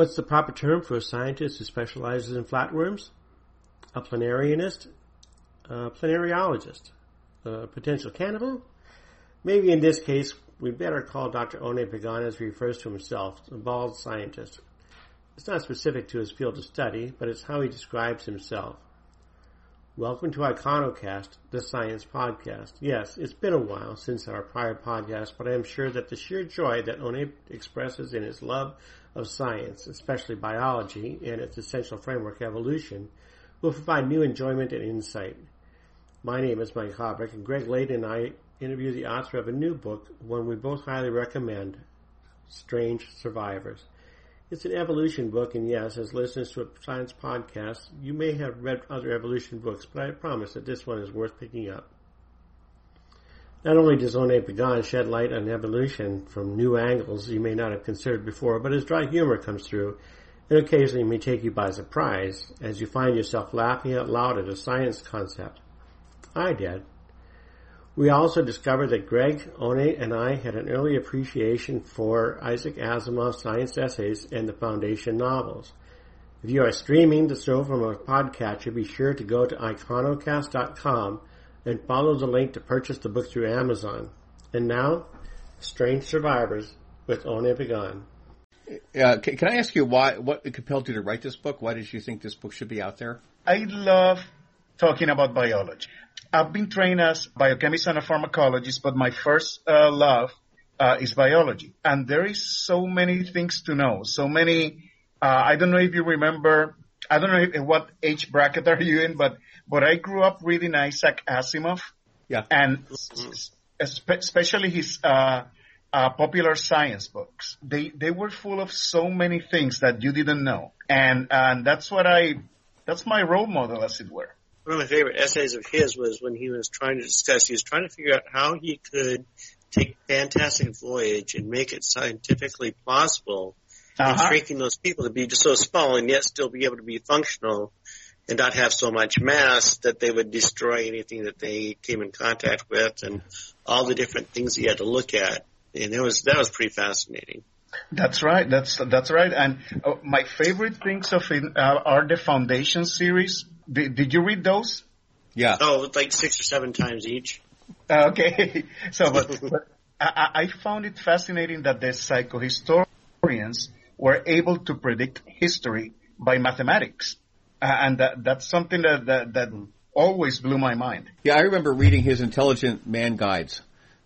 What's the proper term for a scientist who specializes in flatworms? A planarianist? A planariologist? A potential cannibal? Maybe in this case, we'd better call Dr. Oné Pagán as he refers to himself, a bald scientist. It's not specific to his field of study, but it's how he describes himself. Welcome to Ikonokast, the science podcast. Yes, it's been a while since our prior podcast, but I am sure that the sheer joy that Oné expresses in his love of science, especially biology and its essential framework evolution, will provide new enjoyment and insight. My name is Mike Haubrich, and Greg Laden and I interview the author of a new book, one we both highly recommend, Strange Survivors. It's an evolution book, and yes, as listeners to a science podcast, you may have read other evolution books, but I promise that this one is worth picking up. Not only does Oné Pagán shed light on evolution from new angles you may not have considered before, but his dry humor comes through and occasionally may take you by surprise as you find yourself laughing out loud at a science concept. I did. We also discovered that Greg, Oné, and I had an early appreciation for Isaac Asimov's science essays and the Foundation novels. If you are streaming the show from a podcatcher, be sure to go to ikonokast.com and follow the link to purchase the book through Amazon. And now, Strange Survivors with Oné Pagán. Uh, can, can I ask you why? What compelled you to write this book? Why did you think this book should be out there? I love talking about biology. I've been trained as biochemist and a pharmacologist, but my first uh, love uh, is biology. And there is so many things to know. So many, uh, I don't know if you remember, I don't know if, what age bracket are you in, but, but I grew up reading Isaac Asimov. Yeah. And especially his, uh, uh, popular science books. They, they were full of so many things that you didn't know. And, and that's what I, that's my role model as it were one of my favorite essays of his was when he was trying to discuss, he was trying to figure out how he could take Fantastic Voyage and make it scientifically plausible uh-huh. and shrinking those people to be just so small and yet still be able to be functional and not have so much mass that they would destroy anything that they came in contact with and all the different things he had to look at. And it was, that was pretty fascinating. That's right. That's that's right. And uh, my favorite things of it uh, are the Foundation series. Did, did you read those? Yeah. Oh, like six or seven times each. Uh, okay. So, but, but I, I found it fascinating that the psychohistorians were able to predict history by mathematics, and that that's something that that, that always blew my mind. Yeah, I remember reading his Intelligent Man guides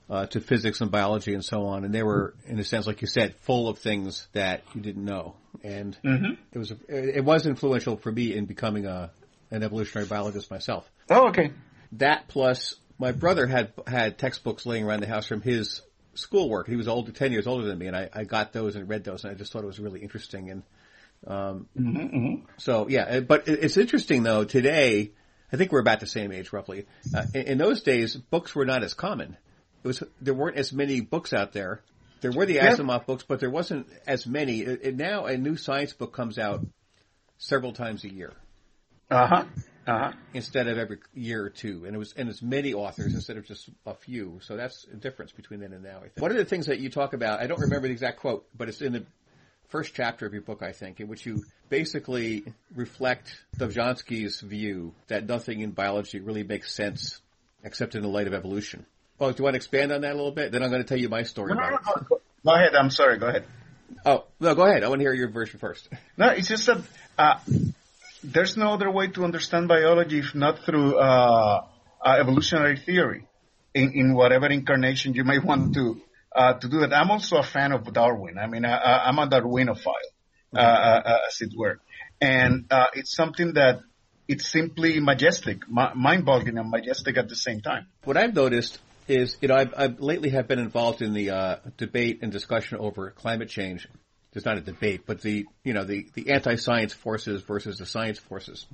uh, to physics and biology and so on, and they were, in a sense, like you said, full of things that you didn't know, and mm-hmm. it was it was influential for me in becoming a an evolutionary biologist myself. Oh, okay. That plus my brother had had textbooks laying around the house from his schoolwork. He was older, ten years older than me, and I, I got those and read those, and I just thought it was really interesting. And um, mm-hmm, mm-hmm. so yeah, but it's interesting though. Today, I think we're about the same age roughly. Uh, in, in, those days, books were not as common. It was there weren't as many books out there. There were the Asimov books, but there wasn't as many. It, it, now a new science book comes out several times a year. Uh huh. Uh-huh. Instead of every year or two, and it was and it's many authors instead of just a few. So that's a difference between then and now. I think. One of the things that you talk about, I don't remember the exact quote, but it's in the first chapter of your book, I think, in which you basically reflect Dobzhansky's view that nothing in biology really makes sense except in the light of evolution. Oh, do you want to expand on that a little bit? Then I'm going to tell you my story. No, no, no, go, go ahead. I'm sorry. Go ahead. Oh no, go ahead. I want to hear your version first. No, it's just that uh, there's no other way to understand biology if not through uh, uh, evolutionary theory in, in whatever incarnation you may want to uh, to do that. I'm also a fan of Darwin. I mean, I, am a Darwinophile, uh, uh, uh, as it were, and it's something that it's simply majestic, mind-boggling and majestic at the same time. What I've noticed is, you know, I've, I've lately have been involved in the debate and discussion over climate change there's not a debate, but the you know the the anti-science forces versus the science forces.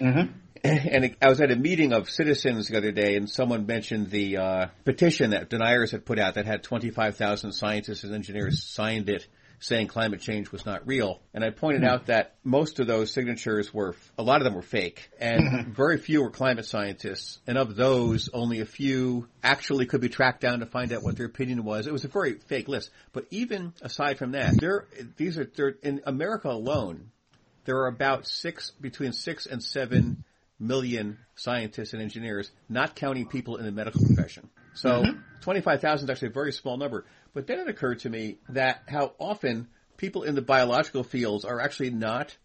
Mm-hmm. And I was at a meeting of citizens the other day, and someone mentioned the uh, petition that deniers had put out that had 25,000 scientists and engineers signed it saying climate change was not real. And I pointed mm-hmm. out that most of those signatures were, a lot of them were fake, and mm-hmm. very few were climate scientists. And of those, only a few actually could be tracked down to find out what their opinion was. It was a very fake list. But even aside from that, there, these are, in America alone, there are about six, between six and seven million scientists and engineers, not counting people in the medical profession. So mm-hmm. 25,000 is actually a very small number. But then it occurred to me that how often people in the biological fields are actually not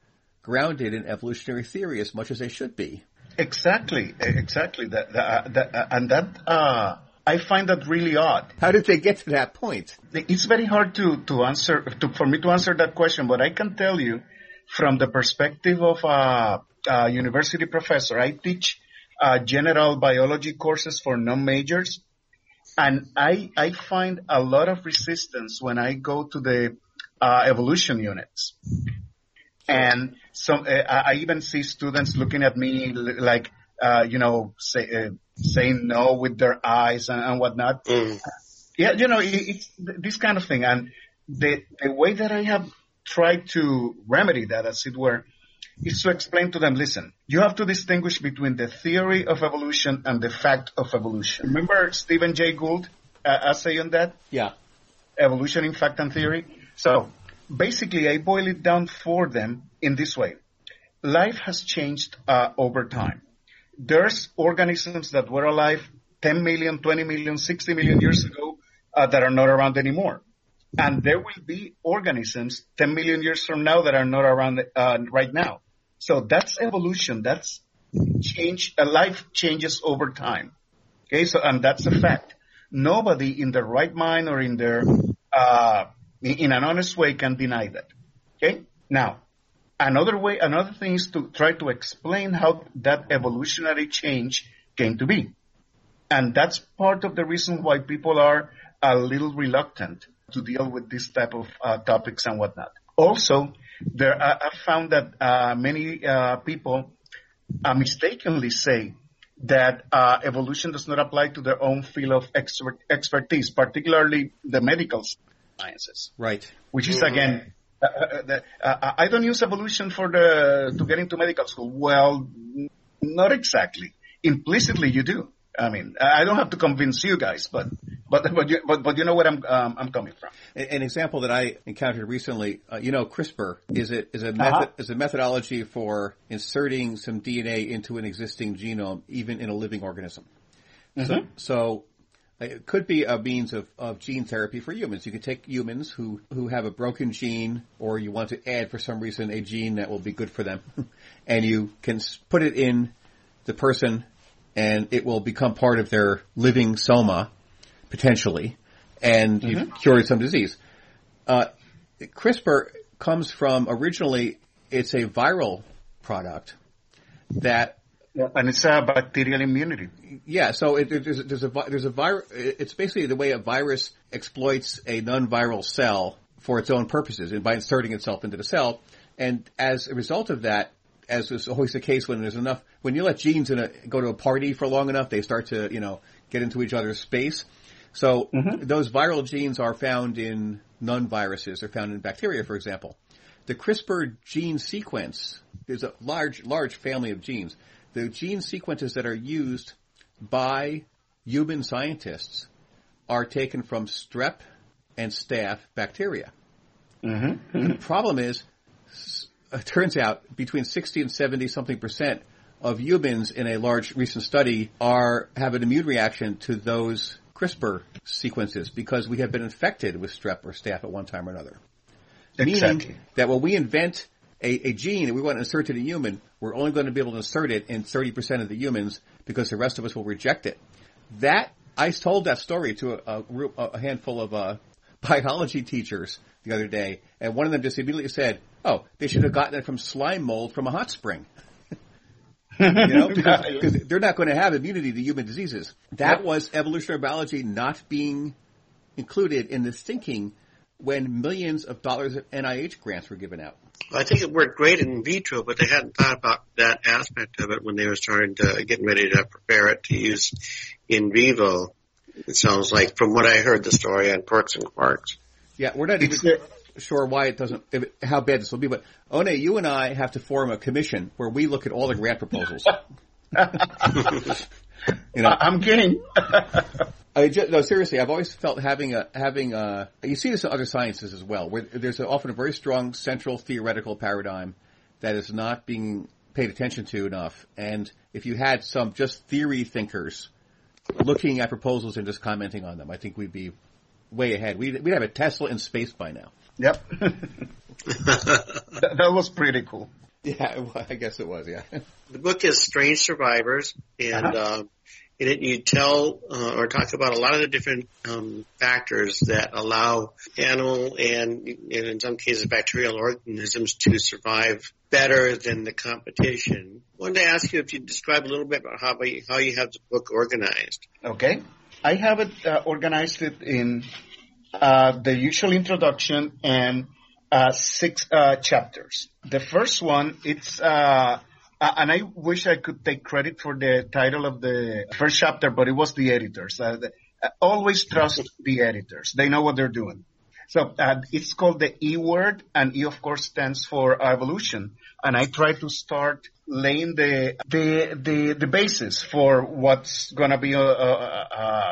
grounded in evolutionary theory as much as they should be. Exactly, exactly. That, that, that and that uh, I find that really odd. How did they get to that point? It's very hard to to answer to, for me to answer that question, but I can tell you from the perspective of a, a university professor. I teach uh, general biology courses for non-majors, and I I find a lot of resistance when I go to the uh, evolution units, and so uh, I even see students looking at me like uh, you know say, uh, saying no with their eyes and, and whatnot. Mm. Yeah, you know it, it's this kind of thing, and the the way that I have tried to remedy that, as it were, is to explain to them, listen, you have to distinguish between the theory of evolution and the fact of evolution. Remember Stephen Jay Gould uh, essay on that? Yeah. Evolution in fact and theory. So basically, I boil it down for them in this way. Life has changed uh, over time. There's organisms that were alive 10 million, 20 million, 60 million years ago uh, that are not around anymore. And there will be organisms 10 million years from now that are not around uh, right now. So that's evolution. That's change. A life changes over time. Okay. So, and that's a fact. Nobody in their right mind or in their, uh, in an honest way can deny that. Okay. Now, another way, another thing is to try to explain how that evolutionary change came to be. And that's part of the reason why people are a little reluctant to deal with this type of uh, topics and whatnot. Also, there I, I found that uh, many uh, people uh, mistakenly say that uh, evolution does not apply to their own field of expert, expertise, particularly the medical sciences. Right. Which is again, uh, the, I don't use evolution for the to get into medical school. Well, not exactly. Implicitly, you do. I mean, I don't have to convince you guys, but but but you, but, but you know where I'm um, I'm coming from. An example that I encountered recently, uh, you know, CRISPR is a is a uh-huh. method is a methodology for inserting some DNA into an existing genome, even in a living organism. Mm-hmm. So, so it could be a means of, of gene therapy for humans. You could take humans who, who have a broken gene or you want to add for some reason a gene that will be good for them and you can put it in the person and it will become part of their living soma, potentially, and mm-hmm. you've cured some disease. Uh, CRISPR comes from originally it's a viral product that yeah, and it's a bacterial immunity. Yeah, so it, it, there's, there's, a there's a virus. It's basically the way a virus exploits a non-viral cell for its own purposes, and by inserting itself into the cell. And as a result of that, as is always the case when there's enough, when you let genes in a, go to a party for long enough, they start to, you know, get into each other's space. So mm-hmm. those viral genes are found in non-viruses. They're found in bacteria, for example. The CRISPR gene sequence, there's a large, large family of genes. The gene sequences that are used by human scientists are taken from strep and staph bacteria. Mm-hmm. Mm-hmm. The problem is it uh, turns out between 60 and 70 something percent of humans in a large recent study are have an immune reaction to those CRISPR sequences because we have been infected with strep or staph at one time or another. Exactly. Meaning that when we invent a, a, gene and we want to insert it in a human, we're only going to be able to insert it in 30% of the humans because the rest of us will reject it. That, I told that story to a, a, a handful of uh, biology teachers the other day, and one of them just immediately said, "Oh, they should have gotten it from slime mold from a hot spring." you know, because, because, they're not going to have immunity to human diseases. That yep. was evolutionary biology not being included in this thinking when millions of dollars of NIH grants were given out. Well, I think it worked great in vitro, but they hadn't thought about that aspect of it when they were starting to get ready to prepare it to use in vivo. It sounds like from what I heard the story on Quirks and Quarks. Yeah, we're not even. Sure why it doesn't, it, how bad this will be, but Oné, you and I have to form a commission where we look at all the grant proposals. you know, I'm kidding. I just, no, seriously, I've always felt having a having a. You see this in other sciences as well, where there's often a very strong central theoretical paradigm that is not being paid attention to enough. And if you had some just theory thinkers looking at proposals and just commenting on them, I think we'd be way ahead. We'd, we'd have a Tesla in space by now. Yep. that, that, was pretty cool. Yeah, I guess it was. Yeah. The book is Strange Survivors, and uh-huh. uh, in it you tell uh, or talk about a lot of the different um, factors that allow animal and, and in some cases bacterial organisms to survive better than the competition. I wanted to ask you if you describe a little bit about how, how you have the book organized. Okay. I have it uh, organized it in uh, the usual introduction and uh, six uh, chapters. The first one, it's uh, and I wish I could take credit for the title of the first chapter, but it was the editors. Uh, the, uh, always trust the editors. They know what they're doing. So it's called the E word, and E of course stands for evolution. And I try to start laying the the the, the basis for what's to be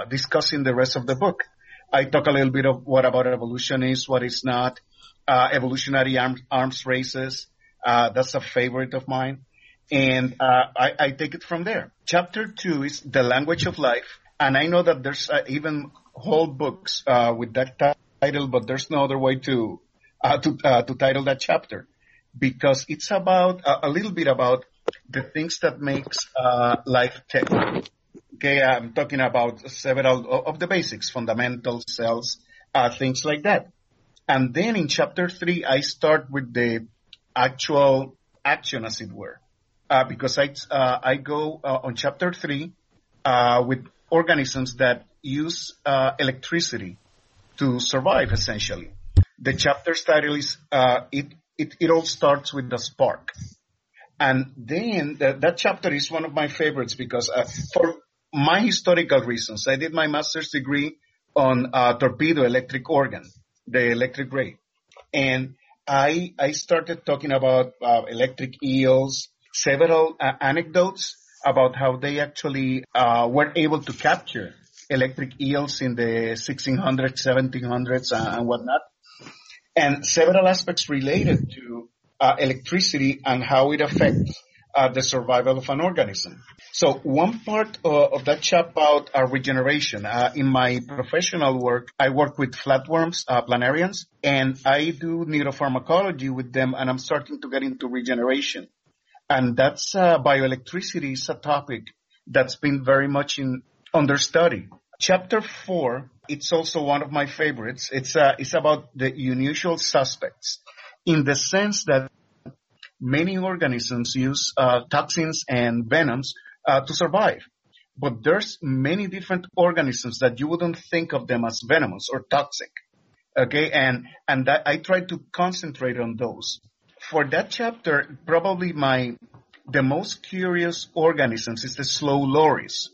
discussing the rest of the book. I talk a little bit of what about evolution is, what is not, uh, evolutionary arms, arms races. that's a favorite of mine and uh, I, I, take it from there. Chapter two is the language of life, and I know that there's uh, even whole books uh, with that title, but there's no other way to uh, to uh, to title that chapter because it's about a little bit about the things that makes uh, life tick. Okay, I'm talking about several of the basics, fundamental cells, things like that. And then in chapter three, I start with the actual action, as it were uh, because I uh, I go uh, on chapter three uh, with organisms that use uh, electricity to survive. Essentially, the chapter's title is uh, it, it it all starts with the spark, and then the, that chapter is one of my favorites because for my historical reasons, I did my master's degree on torpedo electric organ, the electric ray, and I I started talking about electric eels several uh, anecdotes about how they actually uh, were able to capture electric eels in the 1600s, 1700s, uh, and whatnot, and several aspects related to uh, electricity and how it affects uh, the survival of an organism. So one part uh, of that chapter about regeneration. in my professional work, I work with flatworms, planarians, and I do neuropharmacology with them, and I'm starting to get into regeneration. And that's uh, bioelectricity is a topic that's been very much in under study. Chapter four, it's also one of my favorites. It's uh, it's about the unusual suspects, in the sense that many organisms use uh, toxins and venoms uh, to survive. But there's many different organisms that you wouldn't think of them as venomous or toxic. Okay, and and that, I try to concentrate on those for that chapter, probably my the most curious organisms is the slow loris.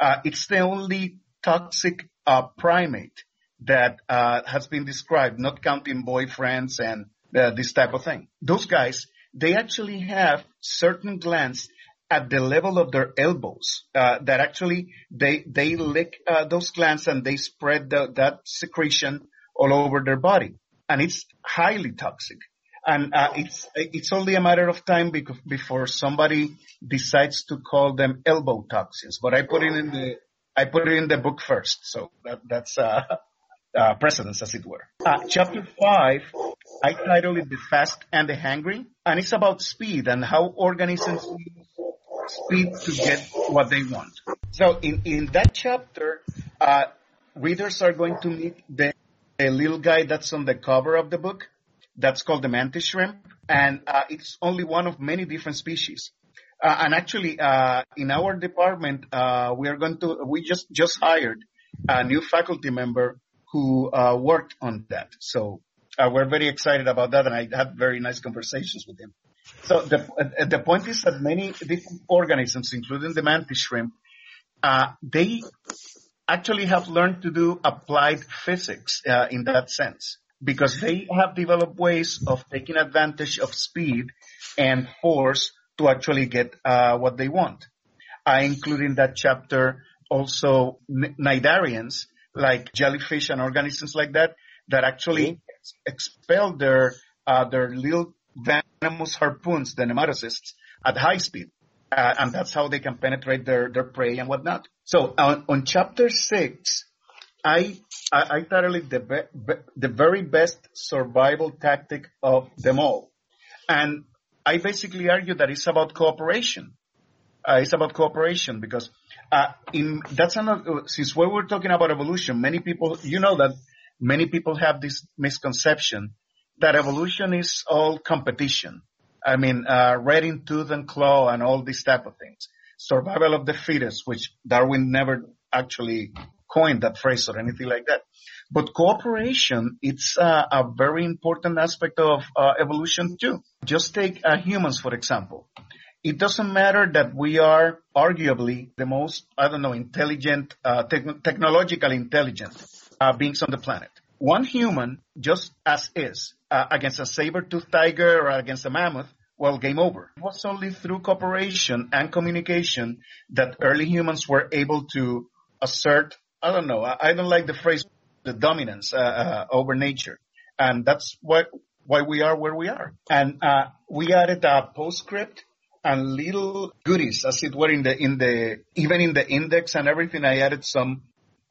Uh, it's the only toxic uh, primate that uh, has been described, not counting boyfriends and uh, this type of thing. Those guys, they actually have certain glands at the level of their elbows uh, that actually they they lick uh, those glands and they spread the, that secretion all over their body, and it's highly toxic and uh, it's it's only a matter of time before somebody decides to call them elbow toxins. But I put it in the I put it in the book first, so that, that's uh, uh, precedence, as it were. Uh, chapter five, I titled it "The Fast and the Hungry," and it's about speed and how organisms speed to get what they want. So in in that chapter, uh, readers are going to meet the little guy that's on the cover of the book that's called the mantis shrimp, and uh, it's only one of many different species. Uh, and actually, uh, in our department, uh, we are going to we just just hired a new faculty member who uh, worked on that. So uh, we're very excited about that, and I had very nice conversations with him. So the the point is that many different organisms, including the mantis shrimp, they actually have learned to do applied physics in that sense because they have developed ways of taking advantage of speed and force to actually get uh, what they want. I include in that chapter also cnidarians like jellyfish and organisms like that that actually mm-hmm. expel their uh, their little venomous harpoons, the nematocysts, at high speed. Uh, and that's how they can penetrate their, their prey and whatnot. So on, on chapter six, I, I, I thoroughly the, be, the very best survival tactic of them all. And I basically argue that it's about cooperation. Uh, it's about cooperation because uh, in that's another since we were talking about evolution, many people you know that many people have this misconception that evolution is all competition. I mean, uh, red in tooth and claw and all these type of things. Survival of the fittest, which Darwin never actually coined that phrase or anything like that. But cooperation, it's uh, a very important aspect of uh, evolution too. Just take uh, humans, for example. It doesn't matter that we are arguably the most, I don't know, intelligent, uh, te- technologically intelligent uh, beings on the planet. One human, just as is, uh, against a saber-toothed tiger or against a mammoth, well, game over. It was only through cooperation and communication that early humans were able to assert, I don't know, I, I don't like the phrase, the dominance uh, uh, over nature. And that's why, why we are where we are. And uh, we added a postscript and little goodies, as it were, in the in the even in the index and everything. I added some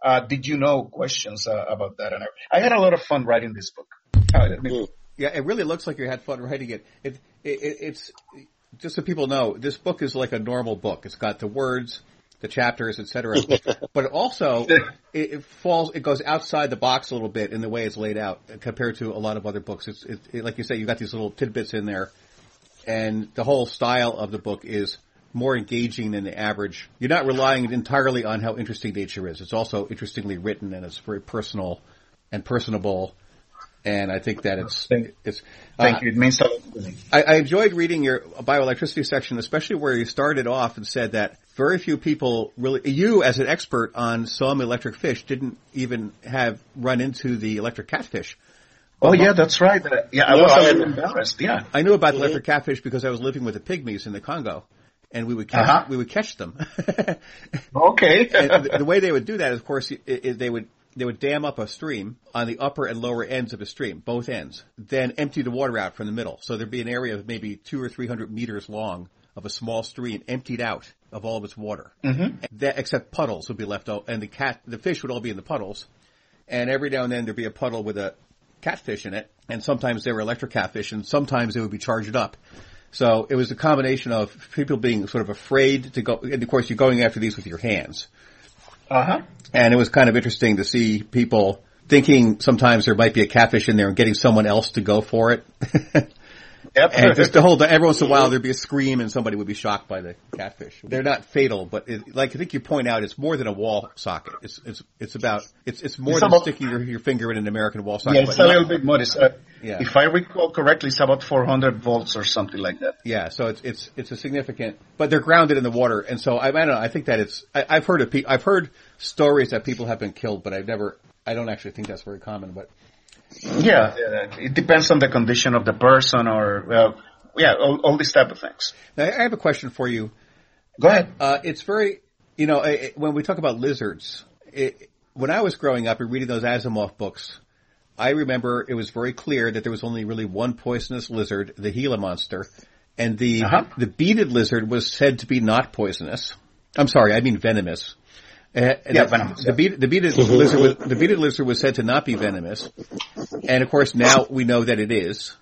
uh, did you know questions uh, about that. And I, I, had a lot of fun writing this book. Uh, yeah, it really looks like you had fun writing it. It, it. It's just so people know, this book is like a normal book. It's got the words, the chapters, etc. but also, it, it, falls, it goes outside the box a little bit in the way it's laid out compared to a lot of other books. It's, it, like you say, you got these little tidbits in there, and the whole style of the book is more engaging than the average. You're not relying entirely on how interesting nature is. It's also interestingly written and it's very personal and personable. And I think that it's thank, it's. Thank uh, you. It means a lot. I, I enjoyed reading your bioelectricity section, especially where you started off and said that very few people really, you as an expert on some electric fish, didn't even have run into the electric catfish. Oh yeah, that's right. Uh, yeah, I was a little embarrassed. Yeah, I knew about the electric catfish because I was living with the pygmies in the Congo, and we would catch, uh-huh. we would catch them. okay. the, the, way they would do that, of course, is they would they would dam up a stream on the upper and lower ends of a stream, both ends, then empty the water out from the middle. So there'd be an area of maybe two or three hundred meters long of a small stream emptied out of all of its water, mm-hmm. that, except puddles would be left out, and the cat, the fish would all be in the puddles, and every now and then there'd be a puddle with a catfish in it, and sometimes they were electric catfish, and sometimes they would be charged up. So it was a combination of people being sort of afraid to go, and of course you're going after these with your hands. Uh huh. And it was kind of interesting to see people thinking sometimes there might be a catfish in there and getting someone else to go for it. Yep. and just to hold, every once in a while there'd be a scream and somebody would be shocked by the catfish. They're not fatal, but it, like I think you point out, it's more than a wall socket. It's it's it's about it's it's more it's than about, sticking your, your finger in an American wall socket. Yeah, it's a little bit more. It's, uh, yeah. If I recall correctly, it's about 400 volts or something like that. Yeah, so it's it's it's a significant, but they're grounded in the water, and so I, I don't know. I think that it's I, I've heard of I've heard stories that people have been killed, but I've never. I don't actually think that's very common, but. Yeah, it depends on the condition of the person or, uh, yeah, all, all, these type of things. Now, I have a question for you. Go ahead. Uh, it's very, you know, it, when we talk about lizards, it, when I was growing up and reading those Asimov books, I remember it was very clear that there was only really one poisonous lizard, the Gila monster, and the uh-huh. the beaded lizard was said to be not poisonous. I'm sorry, I mean venomous. Uh, yeah, venomous. The, beaded, the beaded lizard was, the beaded lizard was said to not be venomous, and of course now we know that it is.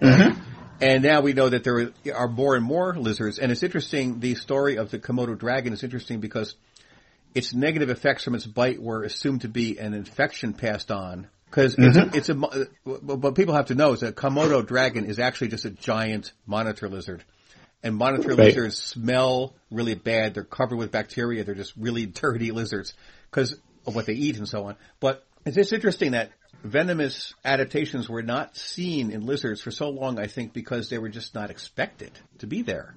Mm-hmm. And now we know that there are more and more lizards. And it's interesting, the story of the Komodo dragon is interesting because its negative effects from its bite were assumed to be an infection passed on. Because mm-hmm. it's, it's, a, what people have to know is that Komodo dragon is actually just a giant monitor lizard. And monitor right. lizards smell really bad. They're covered with bacteria. They're just really dirty lizards because of what they eat and so on. But it's just interesting that venomous adaptations were not seen in lizards for so long, I think, because they were just not expected to be there.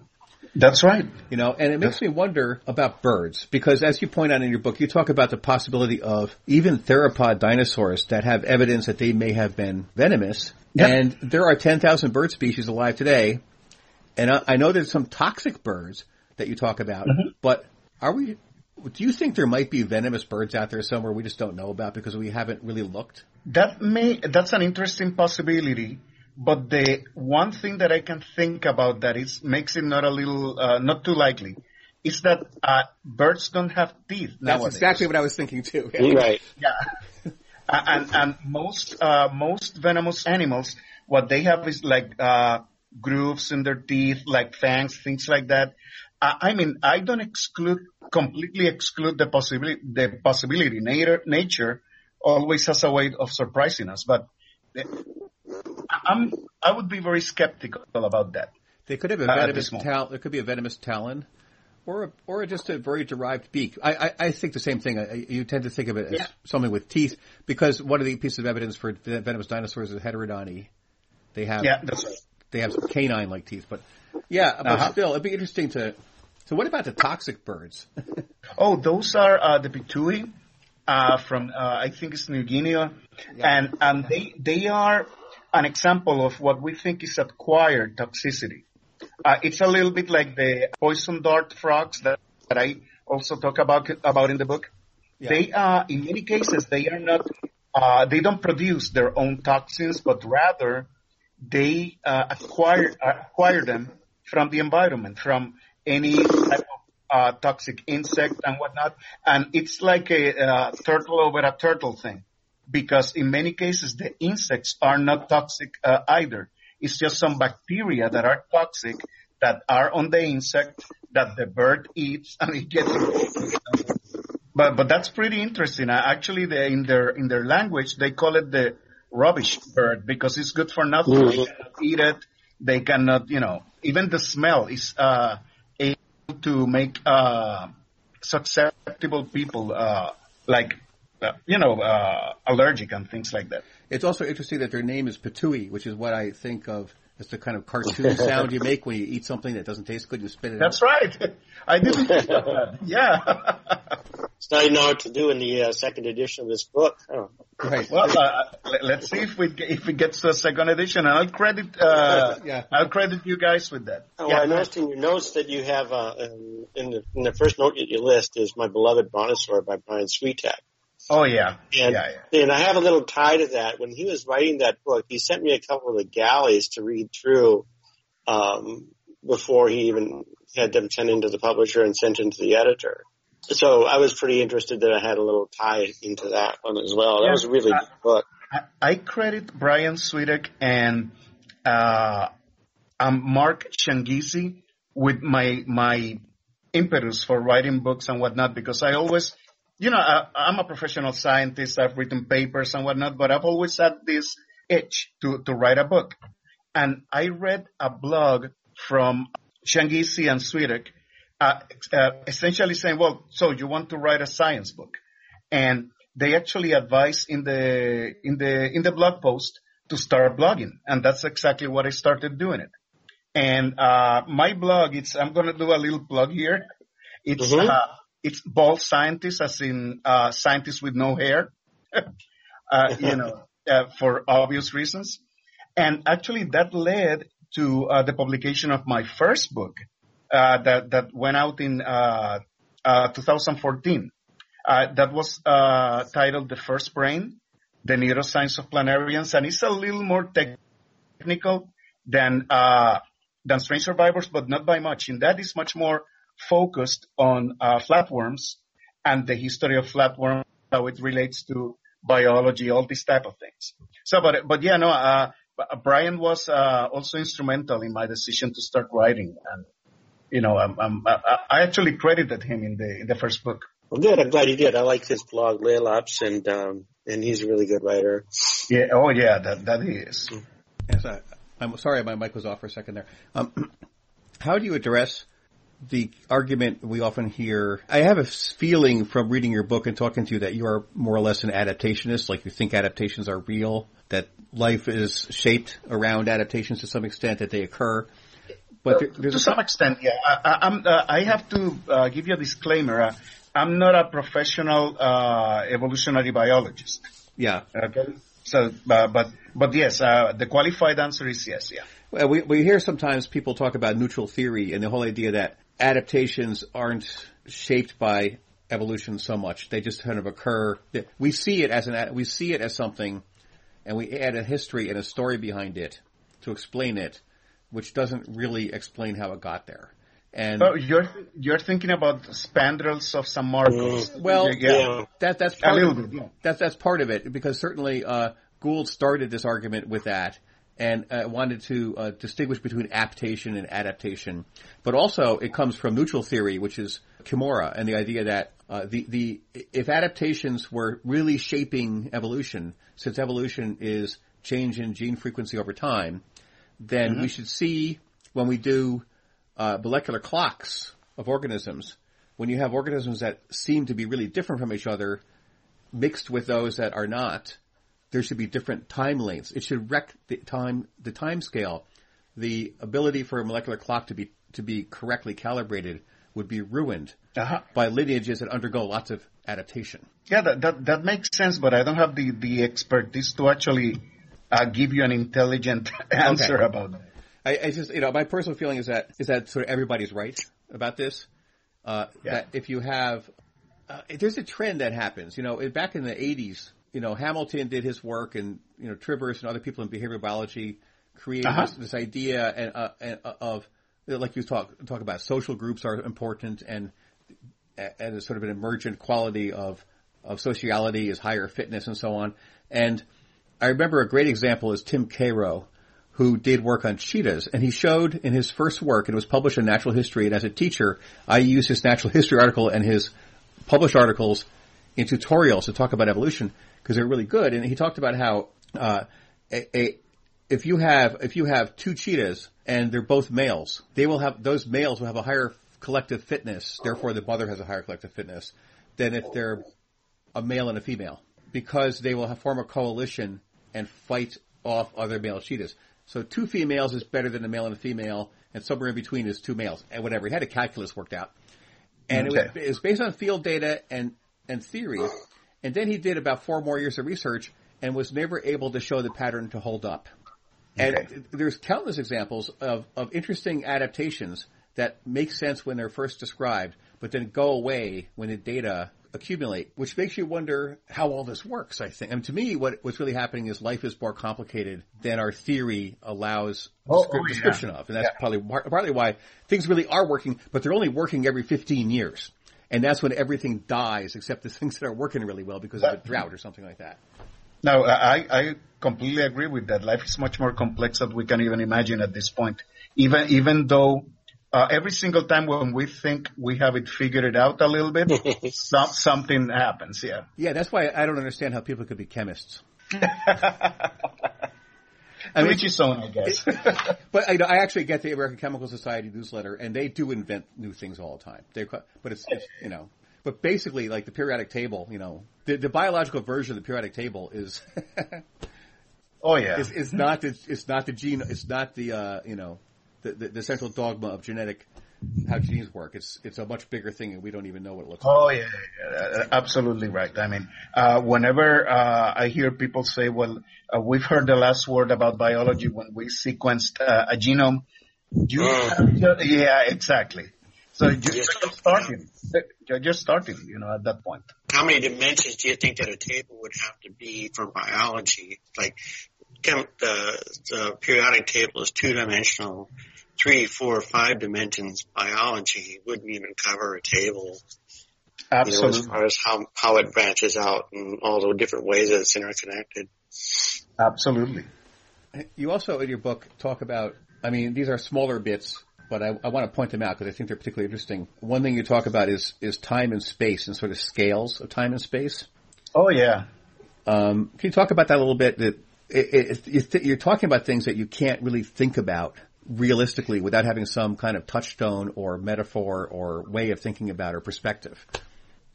That's right. You know, and it makes me wonder about birds because as you point out in your book, you talk about the possibility of even theropod dinosaurs that have evidence that they may have been venomous. Yep. And there are 10,000 bird species alive today. And I, I, know there's some toxic birds that you talk about, mm-hmm. but are we, do you think there might be venomous birds out there somewhere we just don't know about because we haven't really looked? That may, that's an interesting possibility. But the one thing that I can think about that is makes it not a little, uh, not too likely, is that uh, birds don't have teeth. That's exactly what I was thinking too. right. Yeah. and and most uh, most venomous animals, what they have is like uh, grooves in their teeth, like fangs, things like that. I mean, I don't exclude completely exclude the possibility. The possibility nature nature always has a way of surprising us, but I'm I would be very skeptical about that. They could have a venomous uh, tal- there could be a venomous talon, or a, or just a very derived beak. I, I, I think the same thing. I, you tend to think of it as yeah. something with teeth because one of the pieces of evidence for venomous dinosaurs is heterodony. They have yeah, that's right. They have canine like teeth, but yeah, but uh-huh. still, it'd be interesting to. So, what about the toxic birds? oh, those are uh, the pitui uh, from uh, I think it's New Guinea, yeah. and and they they are an example of what we think is acquired toxicity. Uh, it's a little bit like the poison dart frogs that, that I also talk about about in the book. Yeah. They are, in many cases, they are not, uh, they don't produce their own toxins, but rather they uh, acquire acquire them from the environment, from any type of uh, toxic insect and whatnot. And it's like a uh, turtle over a turtle thing because in many cases the insects are not toxic uh, either. It's just some bacteria that are toxic that are on the insect that the bird eats and it gets. But but that's pretty interesting. Actually, they, in their in their language they call it the rubbish bird because it's good for nothing. Mm-hmm. They cannot eat it. They cannot, you know, even the smell is uh, able to make uh, susceptible people uh, like uh, you know, uh, allergic and things like that. It's also interesting that their name is Pitui, which is what I think of as the kind of cartoon sound you make when you eat something that doesn't taste good. You spit it. Out. That's out. right. I didn't think of that. Yeah. it's now know what to do in the uh, second edition of this book. Oh. Right. Well, uh, let's see if we if it gets to a second edition, and I'll credit uh, yeah. I'll credit you guys with that. Oh, yeah. I noticed in your notes that you have uh, in the in the first note that you list is my beloved Brontosaur by Brian Switek. Oh yeah. And, yeah, yeah. and I have a little tie to that. When he was writing that book, he sent me a couple of the galleys to read through, um, before he even had them sent into the publisher and sent into the editor. So I was pretty interested that I had a little tie into that one as well. That yeah, was a really good book. I, credit Brian Switek and, uh, um, Mark Changizi with my, my impetus for writing books and whatnot because I always you know, I, I'm a professional scientist. I've written papers and whatnot, but I've always had this itch to, to write a book. And I read a blog from Changizi and Switek, uh, uh, essentially saying, well, so you want to write a science book. And they actually advise in the, in the, in the blog post to start blogging. And that's exactly what I started doing it. And, uh, my blog, it's, I'm going to do a little plug here. It's, mm-hmm. It's bald scientists, as in uh, scientists with no hair, uh, you know, uh, for obvious reasons. And actually, that led to uh, the publication of my first book uh, that that went out in uh, 2014. that was titled "The First Brain: The Neuroscience of Planarians," and it's a little more technical than than Strange Survivors, but not by much. And that is much more focused on uh, flatworms and the history of flatworms, how it relates to biology, all these type of things. So, but but yeah, no, uh, Brian was uh, also instrumental in my decision to start writing, and you know, I'm, I'm, i actually credited him in the in the first book. Well, good. I'm glad you did. I like his blog, Laelaps, and um, and he's a really good writer. Yeah. Oh, yeah. That that he is. Yes. I, I'm sorry, my mic was off for a second there. Um, how do you address the argument we often hear. I have a feeling from reading your book and talking to you that you are more or less an adaptationist, like you think adaptations are real, that life is shaped around adaptations to some extent, that they occur. but there, to some extent, yeah. I, am uh, I have to uh, give you a disclaimer. Uh, I'm not a professional uh, evolutionary biologist. Yeah. Okay. So, uh, but but yes, uh, the qualified answer is yes. Yeah. Well, we we hear sometimes people talk about neutral theory and the whole idea that adaptations aren't shaped by evolution so much; they just kind of occur. We see it as an we see it as something, and we add a history and a story behind it to explain it, which doesn't really explain how it got there. And oh, you're you're thinking about spandrels of San Marcos. Well, yeah, that that's part of, bit, yeah. that's that's part of it because certainly uh, Gould started this argument with that and uh, wanted to uh, distinguish between aptation and adaptation, but also it comes from neutral theory, which is Kimura, and the idea that uh, the the if adaptations were really shaping evolution, since evolution is change in gene frequency over time, then mm-hmm. we should see when we do uh, molecular clocks of organisms, when you have organisms that seem to be really different from each other, mixed with those that are not, there should be different time lengths. It should wreck the time, the time scale. The ability for a molecular clock to be to be correctly calibrated would be ruined uh-huh. by lineages that undergo lots of adaptation. Yeah, that, that, that makes sense, but I don't have the, the expertise to actually uh, give you an intelligent answer okay. about that. I, I, just, you know, my personal feeling is that is that sort of everybody's right about this. Uh, yeah. That if you have, uh, there's a trend that happens. You know, back in the '80s, you know, Hamilton did his work, and you know, Trivers and other people in behavioral biology created uh-huh. this, this, idea and, uh, and uh, of like you talk talk about social groups are important, and and a sort of an emergent quality of of sociality is higher fitness and so on. And I remember a great example is Tim Caro who did work on cheetahs, and he showed in his first work, and it was published in Natural History, and as a teacher, I used his Natural History article and his published articles in tutorials to talk about evolution because they're really good. And he talked about how uh, a, a, if you have if you have two cheetahs and they're both males, they will have those males will have a higher collective fitness. Therefore, the mother has a higher collective fitness than if they're a male and a female because they will have, form a coalition and fight off other male cheetahs. So two females is better than a male and a female, and somewhere in between is two males, and whatever. He had a calculus worked out, and okay. it, was, it, was, based on field data and and theory. And then he did about four more years of research and was never able to show the pattern to hold up. And okay. there's countless examples of, of interesting adaptations that make sense when they're first described, but then go away when the data accumulate, which makes you wonder how all this works, I think. I mean, to me, what, what's really happening is life is more complicated than our theory allows oh, oh, description of. And that's yeah. probably partly why things really are working, but they're only working every 15 years. And that's when everything dies except the things that are working really well because of a drought or something like that. No, I, I completely agree with that. Life is much more complex than we can even imagine at this point. Even, even though uh, every single time when we think we have it figured out a little bit, some, something happens. Yeah. Yeah, that's why I don't understand how people could be chemists. I mean, each own, I guess. but I, I actually get the American Chemical Society newsletter, and they do invent new things all the time. They, but it's, it's you know, but basically, like the periodic table, you know, the, the biological version of the periodic table is. oh yeah. It's, it's not the it's not the gene. It's not the uh, you know the, the, the central dogma of genetic how genes work. It's it's a much bigger thing, and we don't even know what it looks oh, like. Oh yeah, yeah, absolutely right. I mean, uh, whenever uh, I hear people say, "Well, uh, we've heard the last word about biology when we sequenced uh, a genome," you, mm. yeah, exactly. So you're just starting. You're just starting, you know, at that point. How many dimensions do you think that a table would have to be for biology? Like, the, the periodic table is two dimensional three, four, five dimensions biology wouldn't even cover a table. Absolutely. You know, as far as how, how it branches out and all the different ways that it's interconnected. Absolutely. You also in your book talk about, I mean, these are smaller bits, but I, I want to point them out because I think they're particularly interesting. One thing you talk about is, is time and space and sort of scales of time and space. Oh yeah. Um, can you talk about that a little bit? That it, it, you're talking about things that you can't really think about realistically without having some kind of touchstone or metaphor or way of thinking about or perspective?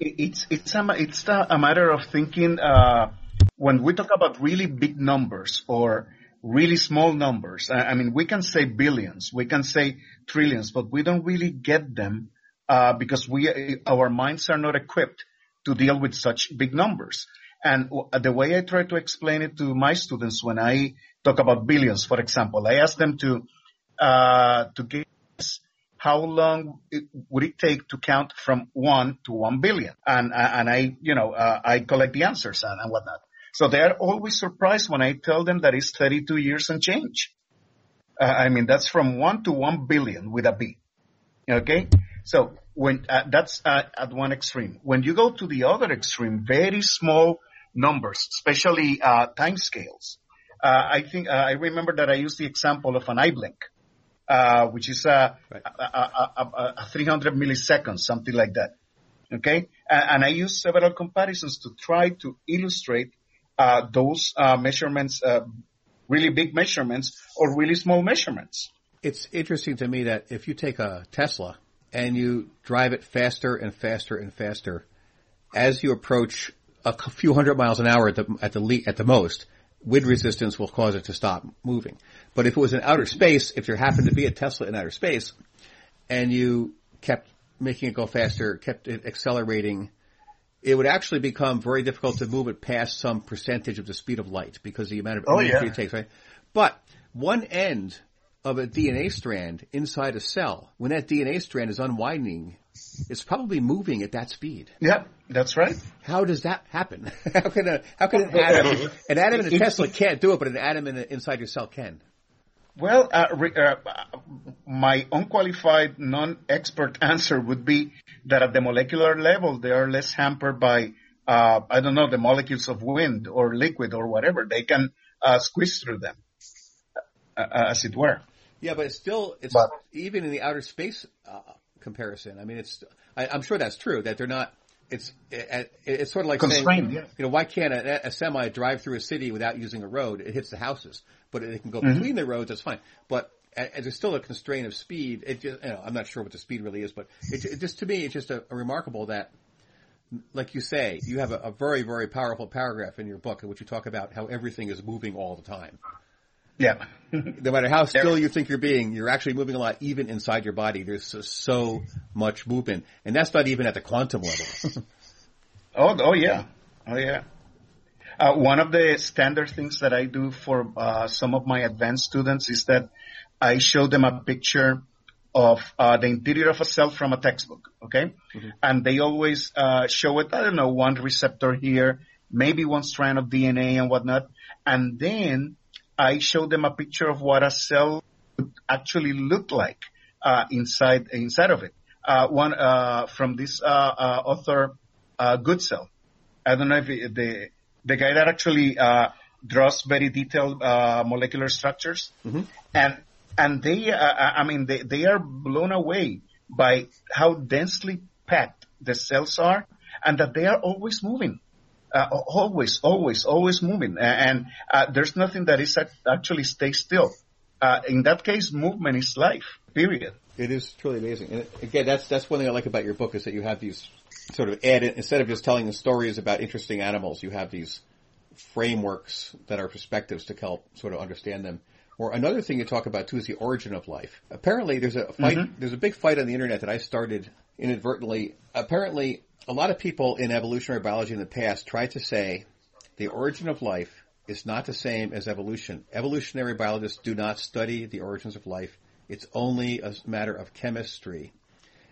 It's it's a it's a matter of thinking uh, when we talk about really big numbers or really small numbers. I mean, we can say billions, we can say trillions, but we don't really get them uh, because we our minds are not equipped to deal with such big numbers. And the way I try to explain it to my students when I talk about billions, for example, I ask them to uh, to guess how long it, would it take to count from one to one billion, and and I you know uh, I collect the answers and, and whatnot. So they're always surprised when I tell them that it's 32 years and change. Uh, I mean, that's from one to one billion with a B. Okay. So when, uh, that's uh, at one extreme. When you go to the other extreme, very small numbers, especially, uh, time scales. Uh, I think, uh, I remember that I used the example of an eye blink. Which is right. a, a, a 300 milliseconds, something like that. Okay. And I use several comparisons to try to illustrate uh, those uh, measurements, uh, really big measurements or really small measurements. It's interesting to me that if you take a Tesla and you drive it faster and faster and faster, as you approach a few hundred miles an hour at the at the le- at the most, wind resistance will cause it to stop moving. But if it was in outer space, if there happened to be a Tesla in outer space, and you kept making it go faster, kept it accelerating it would actually become very difficult to move it past some percentage of the speed of light because the amount of oh, energy yeah. it takes, right? But one end of a DNA strand inside a cell, when that DNA strand is unwinding, it's probably moving at that speed. Yep, that's right. How does that happen? how can a how can an atom an atom in a Tesla can't do it, but an atom in a, inside your cell can? Well, uh, uh, my unqualified, non-expert answer would be that at the molecular level, they are less hampered by, uh, I don't know, the molecules of wind or liquid or whatever. They can uh, squeeze through them, uh, uh, as it were. Yeah, but it's still, it's but, even in the outer space comparison. I mean, it's, I, am sure that's true that they're not. It's it, it's sort of like saying, yeah. you know, why can't a, a, semi drive through a city without using a road? It hits the houses but it can go mm-hmm. between the roads. That's fine. But there's still a constraint of speed. It just, you know, I'm not sure what the speed really is, but it, it just to me, it's just a, a, remarkable that, like you say, you have a, a, very, very powerful paragraph in your book in which you talk about how everything is moving all the time. Yeah. no matter how still you think you're being, you're actually moving a lot, even inside your body. There's so, so much movement, and that's not even at the quantum level. oh, oh yeah, oh yeah. Uh, one of the standard things that I do for uh, some of my advanced students is that I show them a picture of uh, the interior of a cell from a textbook, okay? Mm-hmm. And they always uh, show it, I don't know, one receptor here, maybe one strand of DNA and whatnot. And then I show them a picture of what a cell would actually look like uh, inside inside of it. Uh, one from this author, Goodsell. I don't know if it, the the guy that actually uh, draws very detailed uh, molecular structures, mm-hmm. and and they, uh, uh, I mean, they they are blown away by how densely packed the cells are, and that they are always moving. Uh, always, always, always moving, and uh, there's nothing that is actually stay still. Uh, in that case, movement is life. Period. It is truly amazing, and again, that's that's one thing I like about your book is that you have these sort of add in, instead of just telling the stories about interesting animals, you have these frameworks that are perspectives to help sort of understand them. Or another thing you talk about too is the origin of life. Apparently, there's a fight. Mm-hmm. There's a big fight on the internet that I started inadvertently. Apparently, a lot of people in evolutionary biology in the past tried to say the origin of life is not the same as evolution. Evolutionary biologists do not study the origins of life. It's only a matter of chemistry.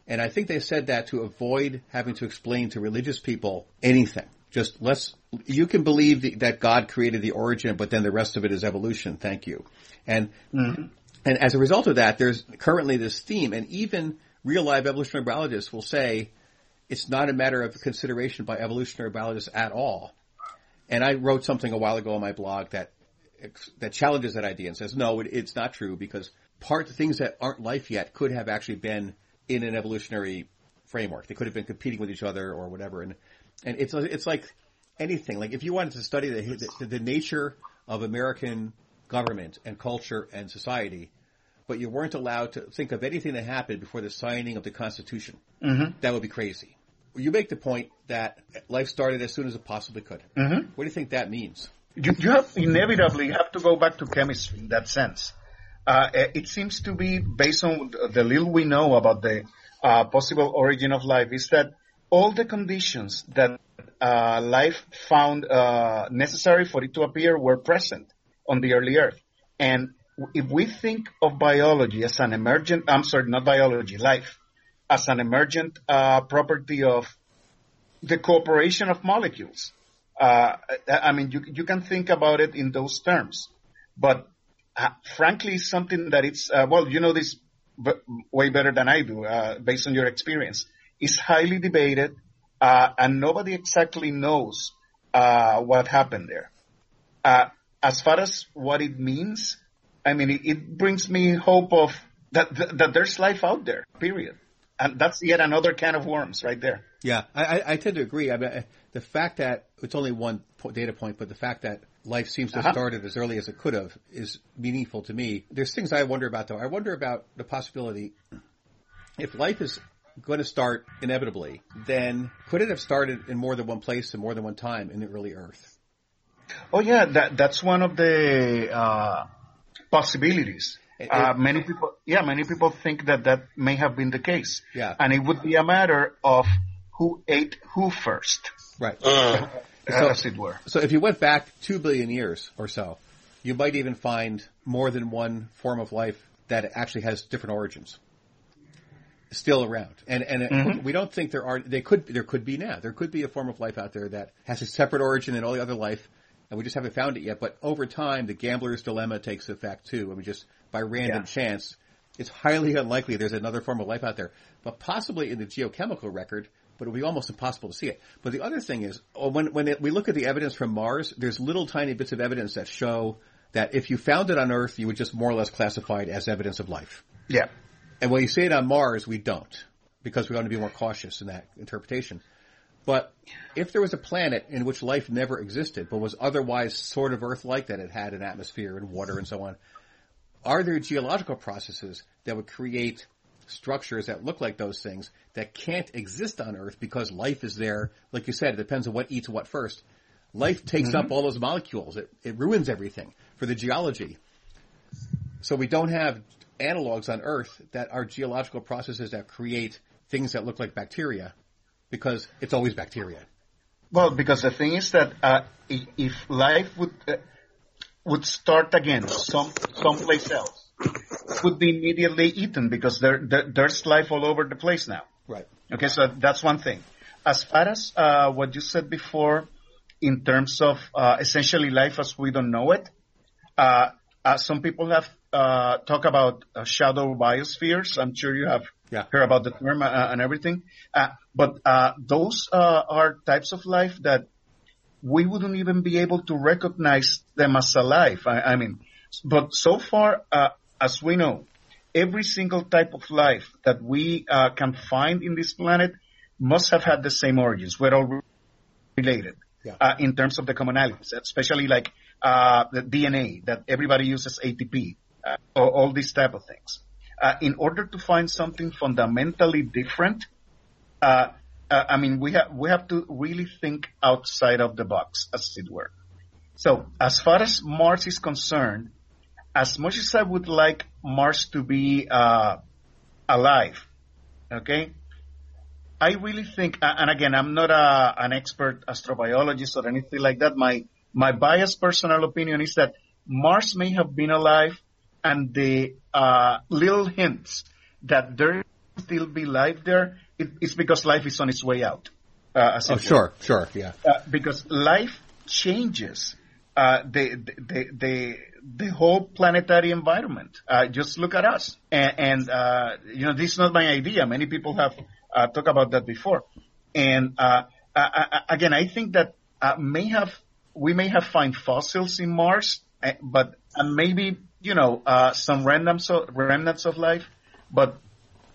And I think they said that to avoid having to explain to religious people anything. Just let's, you can believe the, that God created the origin, but then the rest of it is evolution. Thank you. And, mm-hmm. and as a result of that, there's currently this theme, and even real live evolutionary biologists will say it's not a matter of consideration by evolutionary biologists at all. And I wrote something a while ago on my blog that that challenges that idea and says no, it, it's not true because part of things that aren't life yet could have actually been in an evolutionary framework. They could have been competing with each other or whatever. And, and it's, it's like anything. Like if you wanted to study the, the, the nature of American government and culture and society, but you weren't allowed to think of anything that happened before the signing of the Constitution, mm-hmm. that would be crazy. You make the point that life started as soon as it possibly could. Mm-hmm. What do you think that means? you, you have inevitably have to go back to chemistry in that sense. Uh, it seems to be based on the little we know about the uh, possible origin of life is that all the conditions that uh, life found uh, necessary for it to appear were present on the early Earth. And if we think of biology as an emergent, I'm sorry, not biology, life, as an emergent uh, property of the cooperation of molecules, uh, I mean, you, you can think about it in those terms. But uh, frankly, something that it's, uh, well, you know this b- way better than I do, uh, based on your experience, is highly debated, uh, and nobody exactly knows what happened there. As far as what it means, I mean, it, it brings me hope of that, that, that there's life out there. Period, and that's yet another can of worms right there. Yeah, I, I tend to agree. I mean, the fact that it's only one data point, but the fact that life seems to have uh-huh. started as early as it could have is meaningful to me. There's things I wonder about though. I wonder about the possibility if life is going to start inevitably, then could it have started in more than one place and more than one time in the early Earth? Oh yeah, that that's one of the uh, possibilities. It, uh, many people, yeah, many people think that that may have been the case. Yeah, and it would be a matter of who ate who first. Right. Uh, so, as it were. So if you went back two billion years or so, you might even find more than one form of life that actually has different origins still around. And and mm-hmm. we don't think there are. They could there could be now. There could be a form of life out there that has a separate origin than all the other life, and we just haven't found it yet. But over time, the gambler's dilemma takes effect too. I mean, just by random yeah. chance, it's highly unlikely there's another form of life out there. But possibly in the geochemical record, but it would be almost impossible to see it. But the other thing is, oh, when when it, we look at the evidence from Mars, there's little tiny bits of evidence that show that if you found it on Earth, you would just more or less classify it as evidence of life. Yeah. And when you see it on Mars, we don't because we want to be more cautious in that interpretation. But if there was a planet in which life never existed, but was otherwise sort of Earth-like, that it had an atmosphere and water and so on, are there geological processes that would create structures that look like those things that can't exist on Earth because life is there. Like you said, it depends on what eats what first. Life takes mm-hmm. up all those molecules. It, it ruins everything for the geology. So we don't have analogs on Earth that are geological processes that create things that look like bacteria because it's always bacteria. Well, because the thing is that uh, if life would uh, would start again some someplace else, would be immediately eaten because there, there, there's life all over the place now. Right. Okay, so that's one thing. As far as uh, what you said before, in terms of uh, essentially life as we don't know it, uh, uh some people have uh, talked about uh, shadow biospheres. I'm sure you have yeah. heard about the term and everything. but those are types of life that we wouldn't even be able to recognize them as alive. I, I mean, but so far, as we know, every single type of life that we uh, can find in this planet must have had the same origins. We're all related yeah. uh, in terms of the commonalities, especially like uh, the DNA that everybody uses ATP, uh, or all these type of things. Uh, in order to find something fundamentally different, uh, I mean, we have we have to really think outside of the box, as it were. So, as far as Mars is concerned, as much as I would like Mars to be uh, alive, okay, I really think, and again, I'm not a, an expert astrobiologist or anything like that. My my biased personal opinion is that Mars may have been alive, and the uh, little hints that there still be life there, it, it's because life is on its way out. Uh, oh, sure, sure, yeah. Uh, because life changes uh, the, the, the, the whole planetary environment. Uh, just look at us. And, and uh, you know, this is not my idea. Many people have uh, talked about that before. And uh, I, again, I think that uh, may have we may have find fossils in Mars, eh, but maybe you know some remnants of, remnants of life. But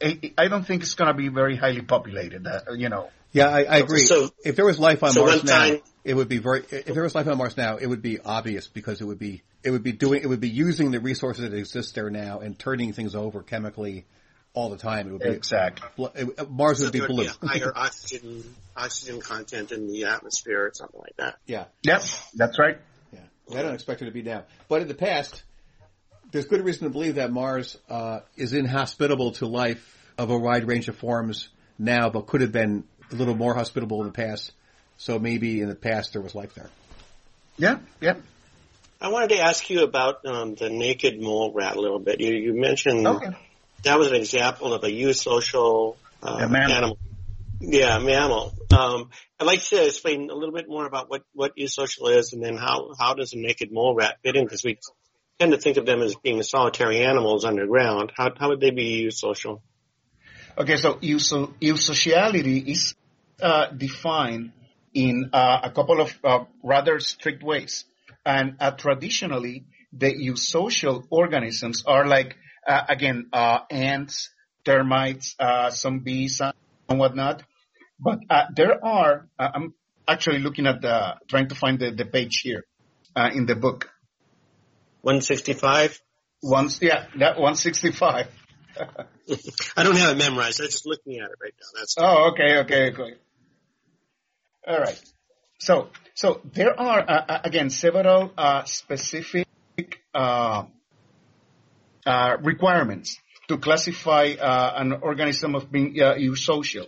I, I don't think it's going to be very highly populated. you know. Yeah, I, I agree. So, if there was life on so Mars now, time, it would be very. If there was life on Mars now, it would be obvious because it would be it would be doing it would be using the resources that exist there now and turning things over chemically all the time. It would be exactly Mars would be blue. Be higher oxygen oxygen content in the atmosphere or something like that. Yeah. Yep, that's right. Yeah. I don't expect it to be now. But in the past, there's good reason to believe that Mars uh, is inhospitable to life of a wide range of forms now, but could have been a little more hospitable in the past. So maybe in the past there was life there. Yeah, yeah. I wanted to ask you about um, the naked mole rat a little bit. You, you mentioned okay. that was an example of a eusocial uh, animal. Yeah, mammal. Um, I'd like to explain a little bit more about what, what eusocial is and then how, how does a naked mole rat fit in because we tend to think of them as being solitary animals underground. How, how would they be eusocial? Okay, so euso- eusociality is uh, defined in uh, a couple of uh, rather strict ways. And uh, traditionally, the eusocial organisms are like, uh, again, uh, ants, termites, some bees, and whatnot. But there are, I'm actually looking at the, trying to find the, the page here in the book. 165? Once, yeah, that 165. I don't have it memorized. I'm just looking at it right now. That's oh, okay, okay, okay. All right. So, so there are uh, uh, again several uh, specific uh, uh requirements to classify uh, an organism of being eusocial.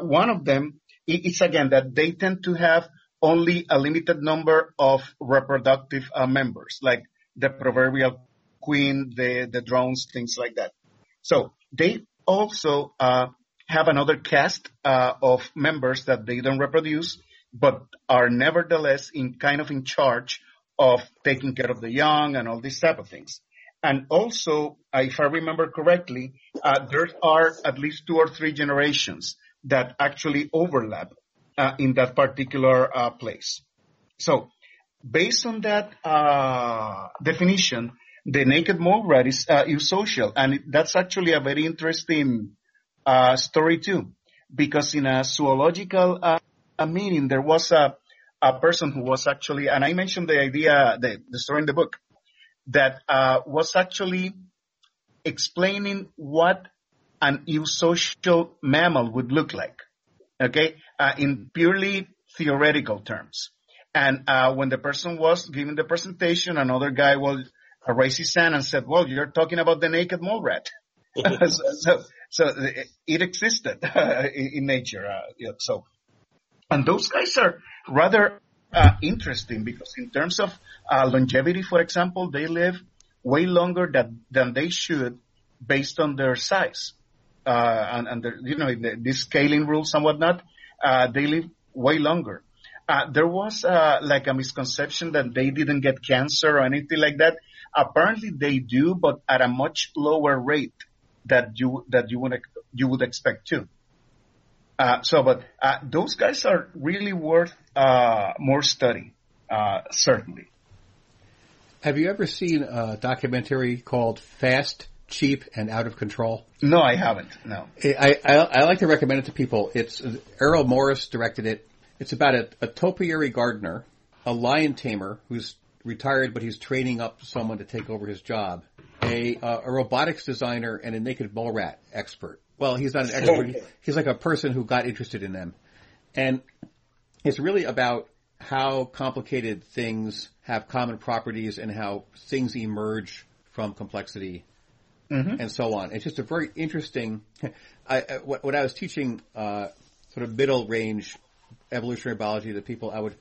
one of them is again that they tend to have only a limited number of reproductive members, like the proverbial queen, the the drones, things like that. So they also have another cast of members that they don't reproduce, but are nevertheless in kind of in charge of taking care of the young and all these type of things. And also, uh, if I remember correctly, uh, there are at least two or three generations that actually overlap uh, in that particular uh, place. So, based on that definition, the naked mole rat is uh, eusocial, and that's actually a very interesting uh, story too, because in a zoological uh, a meeting there was a a person who was actually, and I mentioned the idea, the, the story in the book, that uh, was actually explaining what an eusocial mammal would look like, okay, uh, in purely theoretical terms. And uh, when the person was giving the presentation, another guy was raised his hand and said, well, you're talking about the naked mole rat. so, so, so, it existed in nature. Uh, so, and those guys are rather uh, interesting because in terms of uh, longevity, for example, they live way longer than, than they should based on their size. Uh, and, and you know, the, these scaling rules and whatnot, uh, they live way longer. Uh, there was uh, like a misconception that they didn't get cancer or anything like that. Apparently they do, but at a much lower rate that you that you would you would expect to. Uh, so, but uh, those guys are really worth uh, more study, uh, certainly. Have you ever seen a documentary called Fast, Cheap, and Out of Control? No, I haven't. No. I, I, I like to recommend it to people. It's Errol Morris directed it. It's about a, a topiary gardener, a lion tamer who's retired, but he's training up someone to take over his job. A, uh, a robotics designer and a naked mole rat expert. Well, he's not an expert. He's like a person who got interested in them. And it's really about how complicated things have common properties and how things emerge from complexity mm-hmm. and so on. It's just a very interesting. I, when I was teaching uh, sort of middle range evolutionary biology to people, I would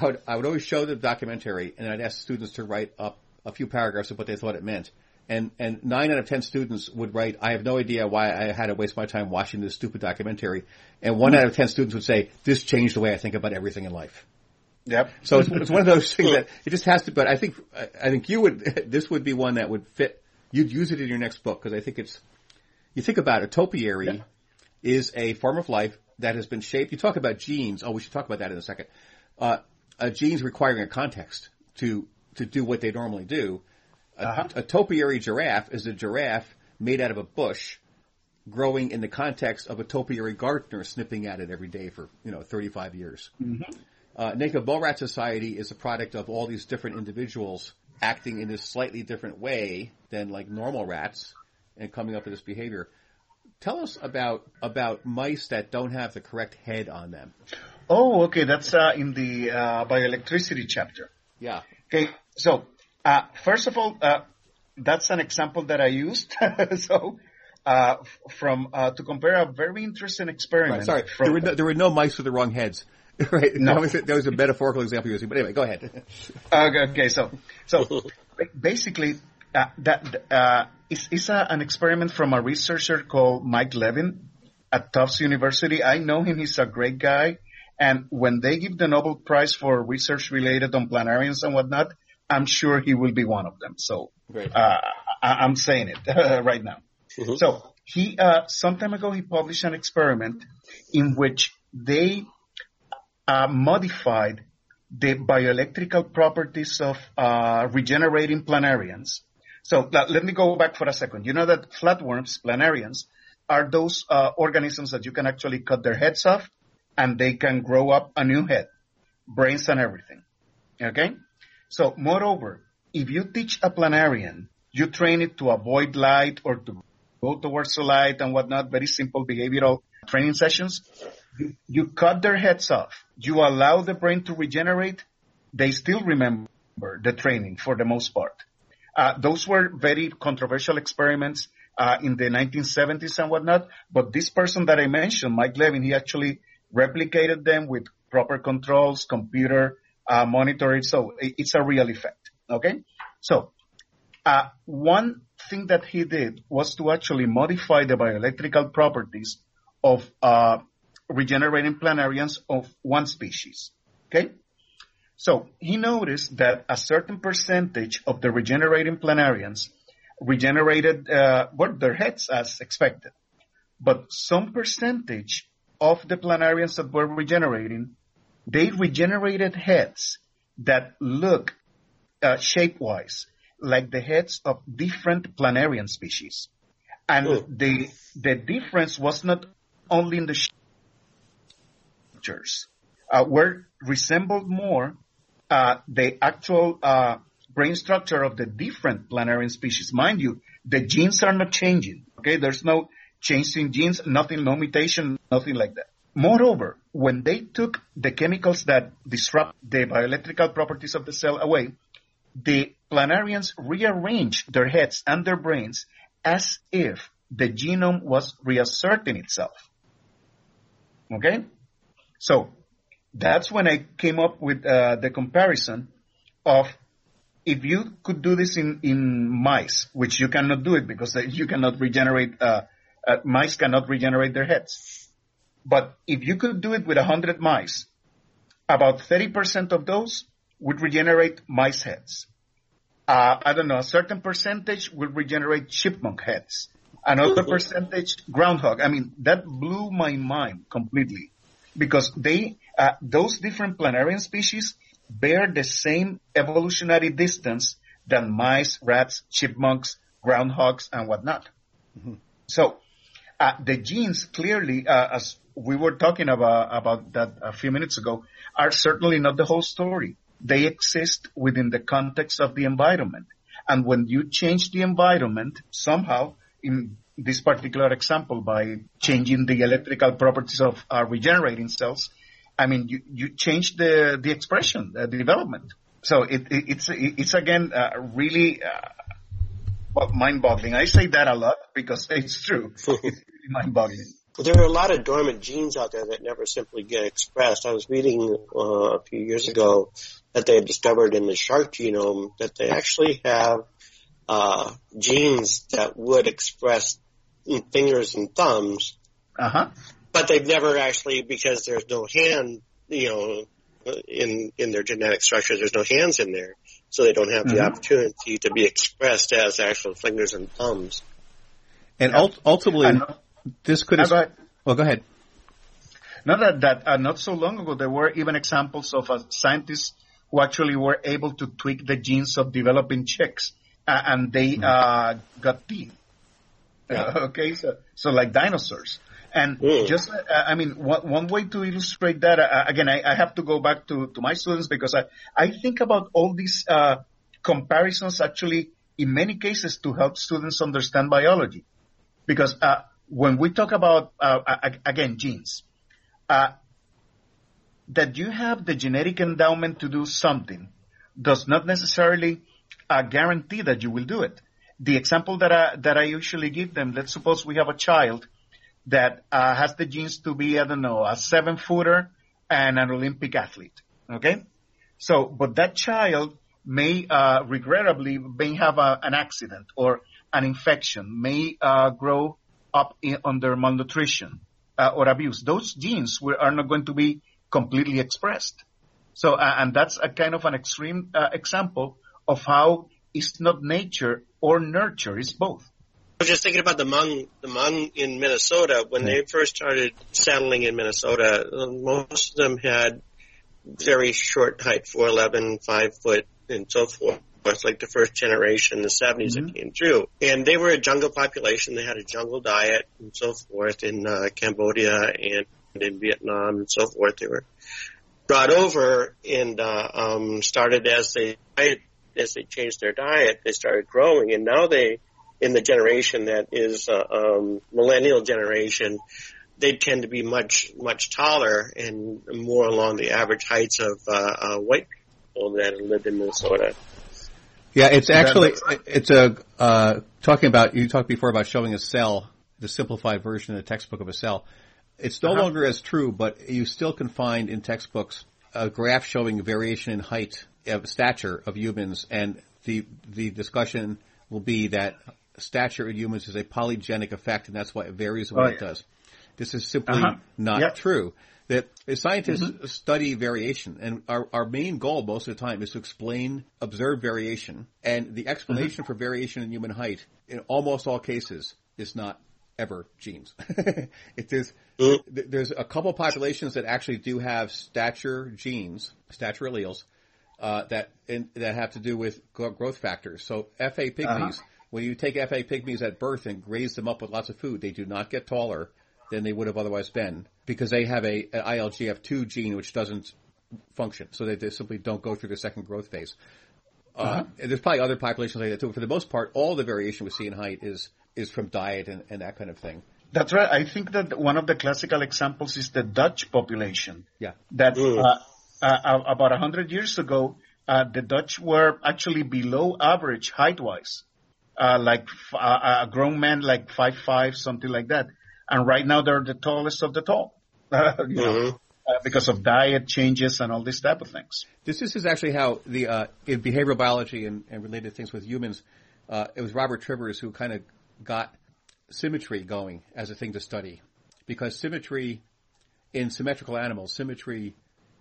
I would, I would always show the documentary and I'd ask students to write up a few paragraphs of what they thought it meant. And, and nine out of ten students would write, I have no idea why I had to waste my time watching this stupid documentary. And one out of ten students would say, this changed the way I think about everything in life. Yep. So it's, it's one of those things that it just has to, but I think, I think you would, this would be one that would fit, you'd use it in your next book because I think it's, you think about it, topiary yeah. is a form of life that has been shaped. You talk about genes. Oh, we should talk about that in a second. Uh, a genes requiring a context to to do what they normally do. A, uh-huh. a topiary giraffe is a giraffe made out of a bush growing in the context of a topiary gardener snipping at it every day for, you know, 35 years. Mm-hmm. Uh, naked mole rat society is a product of all these different individuals acting in this slightly different way than like normal rats and coming up with this behavior. Tell us about, about mice that don't have the correct head on them. Oh, okay. That's uh, in the uh, bioelectricity chapter. Yeah. Okay, so uh, first of all, uh, that's an example that I used. so uh, from uh, to compare a very interesting experiment. Right, sorry, from, there, were no, there were no mice with the wrong heads. right. No. That was, a, that was a metaphorical example using. But anyway, go ahead. okay, okay. So, so basically, uh, that uh, it's a, an experiment from a researcher called Mike Levin at Tufts University. I know him. He's a great guy. And when they give the Nobel Prize for research related on planarians and whatnot, I'm sure he will be one of them. So uh, I, am saying it right now. Mm-hmm. So he, uh, some time ago, he published an experiment in which they uh, modified the bioelectrical properties of uh, regenerating planarians. So let me go back for a second. You know that flatworms, planarians, are those uh, organisms that you can actually cut their heads off and they can grow up a new head, brains and everything. Okay? So moreover, if you teach a planarian, you train it to avoid light or to go towards the light and whatnot, very simple behavioral training sessions. You, you cut their heads off. You allow the brain to regenerate. They still remember the training for the most part. Uh, those were very controversial experiments uh, in the 1970s and whatnot. But this person that I mentioned, Mike Levin, he actually replicated them with proper controls, computer uh, it So it's a real effect. Okay. So uh, one thing that he did was to actually modify the bioelectrical properties of uh, regenerating planarians of one species. Okay. So he noticed that a certain percentage of the regenerating planarians regenerated uh, their heads as expected, but some percentage of the planarians that were regenerating, they regenerated heads that look uh, shape-wise like the heads of different planarian species. And oh. the, the difference was not only in the structures, uh, were resembled more uh, the actual uh, brain structure of the different planarian species. Mind you, the genes are not changing. Okay, there's no changing genes, nothing, no mutation, nothing like that. Moreover, when they took the chemicals that disrupt the bioelectrical properties of the cell away, the planarians rearranged their heads and their brains as if the genome was reasserting itself. Okay? So, that's when I came up with uh, the comparison of if you could do this in, in mice, which you cannot do it because you cannot regenerate, uh, uh, mice cannot regenerate their heads. But if you could do it with 100 mice, about 30% of those would regenerate mice heads. Uh, I don't know, a certain percentage will regenerate chipmunk heads. Another percentage groundhog. I mean, that blew my mind completely because they, uh, those different planarian species bear the same evolutionary distance than mice, rats, chipmunks, groundhogs, and whatnot. Mm-hmm. So, uh, the genes clearly, uh, as we were talking about, about that a few minutes ago, are certainly not the whole story. They exist within the context of the environment. And when you change the environment, somehow, in this particular example, by changing the electrical properties of our regenerating cells, I mean, you, you change the, the expression, the development. So it, it, it's, it's again, uh, really, uh, well, mind-boggling. I say that a lot because it's true. it's really mind-boggling. There are a lot of dormant genes out there that never simply get expressed. I was reading uh, a few years ago that they had discovered in the shark genome that they actually have uh, genes that would express fingers and thumbs. Uh-huh. But they've never actually, because there's no hand, you know, in in their genetic structure, there's no hands in there, so they don't have mm-hmm. the opportunity to be expressed as actual fingers and thumbs. And yeah. ultimately, this could have. Well, go ahead. Not that, that uh, not so long ago, there were even examples of uh, scientists who actually were able to tweak the genes of developing chicks, uh, and they mm. uh, got teeth. Yeah. okay, so so like dinosaurs. And mm. just, uh, I mean, one, one, way to illustrate that, uh, again, I, I, have to go back to, to my students because I, I think about all these uh, comparisons actually in many cases to help students understand biology. Because uh, when we talk about, uh, again, genes, uh, that you have the genetic endowment to do something, does not necessarily uh, guarantee that you will do it. The example that I, that I usually give them, let's suppose we have a child that uh, has the genes to be, I don't know, a seven footer and an Olympic athlete. Okay? So, but that child may, uh, regrettably, may have a, an accident or an infection, may, uh, grow up in, under malnutrition, uh, or abuse. Those genes were, are not going to be completely expressed. So, uh, and that's a kind of an extreme uh, example of how it's not nature or nurture, it's both. I was just thinking about the Hmong, the Hmong in Minnesota. When they first started settling in Minnesota, most of them had very short height, 4'11", 5 foot, and so forth. It's like the first generation in the 70s mm-hmm. that came through. And they were a jungle population. They had a jungle diet and so forth in uh, Cambodia and in Vietnam and so forth. They were brought over and uh, um, started as they as they changed their diet, they started growing, and now they, in the generation that is uh, um, millennial generation, they tend to be much much taller and more along the average heights of uh, uh, white people that lived in Minnesota. Yeah, it's actually it's a uh, talking about you talked before about showing a cell, the simplified version of the textbook of a cell. It's no uh-huh. longer as true, but you still can find in textbooks a graph showing variation in height of stature of humans, and the the discussion will be that stature in humans is a polygenic effect, and that's why it varies what oh, it does. This is simply uh-huh. not yep. true. That scientists mm-hmm. study variation, and our, our main goal most of the time is to explain observed variation, and the explanation mm-hmm. for variation in human height, in almost all cases, is not ever genes. it is mm. there's a couple populations that actually do have stature genes, stature alleles, uh, that in, that have to do with growth factors. So Efe pygmies, uh-huh. when you take Efe pygmies at birth and raise them up with lots of food, they do not get taller than they would have otherwise been because they have a an ILGF2 gene which doesn't function. So they, they simply don't go through the second growth phase. Uh, uh-huh. there's probably other populations like that too. For the most part, all the variation we see in height is is from diet and, and that kind of thing. That's right. I think that one of the classical examples is the Dutch population. Yeah. That uh, uh, about a hundred years ago, uh, the Dutch were actually below average height-wise, uh, like uh, a grown man like five five, something like that. And right now they're the tallest of the tall, you mm-hmm. know, uh, because of diet changes and all these type of things. This, this is actually how the uh, in behavioral biology and, and related things with humans. Uh, it was Robert Trivers who kind of got symmetry going as a thing to study, because symmetry in symmetrical animals, symmetry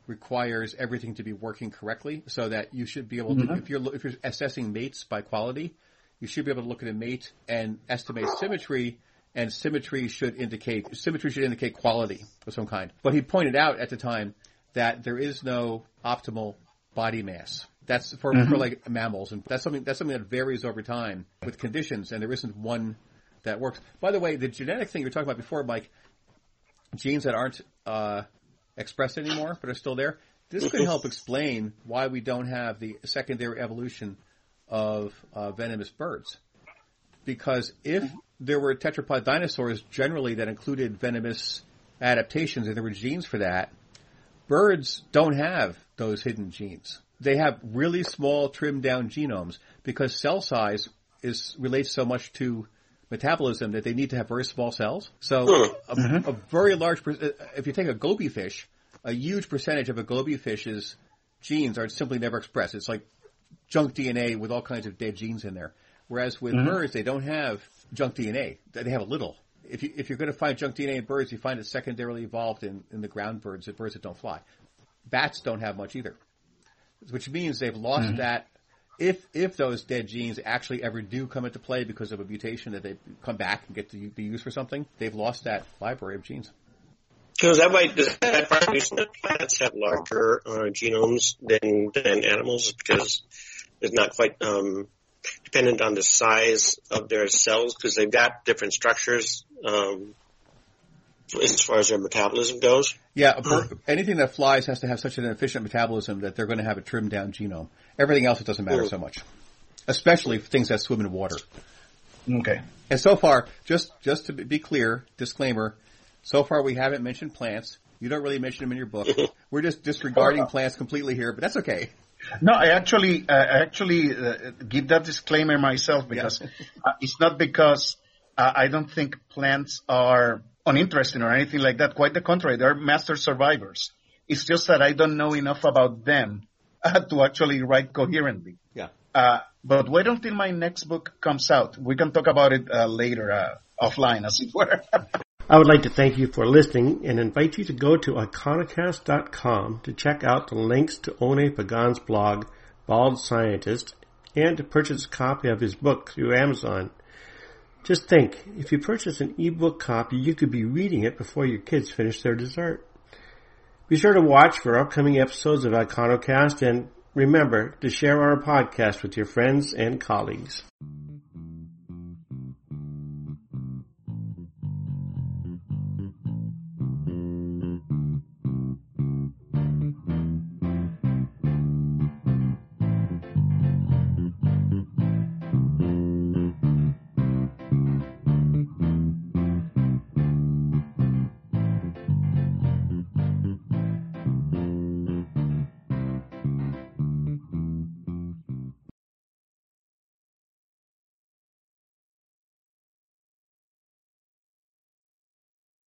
requires everything to be working correctly so that you should be able to, mm-hmm. if you're, if you're assessing mates by quality, you should be able to look at a mate and estimate symmetry and symmetry should indicate, symmetry should indicate quality of some kind. But he pointed out at the time that there is no optimal body mass. That's for, mm-hmm. for like mammals and that's something, that's something that varies over time with conditions and there isn't one that works. By the way, the genetic thing you were talking about before, Mike, genes that aren't, uh, expressed anymore, but are still there. This could help explain why we don't have the secondary evolution of uh, venomous birds. Because if there were theropod dinosaurs generally that included venomous adaptations and there were genes for that, birds don't have those hidden genes. They have really small trimmed down genomes because cell size is relates so much to metabolism that they need to have very small cells. So a, mm-hmm. a very large, uh, if you take a goby fish, a huge percentage of a goby fish's genes are simply never expressed. It's like junk DNA with all kinds of dead genes in there. Whereas with mm-hmm. birds, they don't have junk DNA. They have a little. If, you, if you're going to find junk DNA in birds, you find it secondarily evolved in, in the ground birds, the birds that don't fly. Bats don't have much either, which means they've lost mm-hmm. that if if those dead genes actually ever do come into play because of a mutation that they come back and get to be used for something, they've lost that library of genes. Because that might does that part that plants have larger uh, genomes than than animals because it's not quite um, dependent on the size of their cells because they've got different structures um, as far as their metabolism goes. Yeah, anything that flies has to have such an efficient metabolism that they're going to have a trimmed down genome. Everything else, it doesn't matter so much. Especially things that swim in water. Okay. And so far, just, just to be clear, disclaimer, so far we haven't mentioned plants. You don't really mention them in your book. We're just disregarding plants completely here, but that's okay. No, I actually, uh, I actually uh, give that disclaimer myself because yeah. uh, it's not because uh, I don't think plants are uninteresting or anything like that. Quite the contrary, they're master survivors. It's just that I don't know enough about them uh, to actually write coherently. Yeah. Uh, but wait until my next book comes out. We can talk about it later, offline, as it were. I would like to thank you for listening and invite you to go to ikonokast.com to check out the links to Oné Pagán's blog, Bald Scientist, and to purchase a copy of his book through Amazon. Just think, if you purchase an ebook copy, you could be reading it before your kids finish their dessert. Be sure to watch for upcoming episodes of Ikonokast and remember to share our podcast with your friends and colleagues.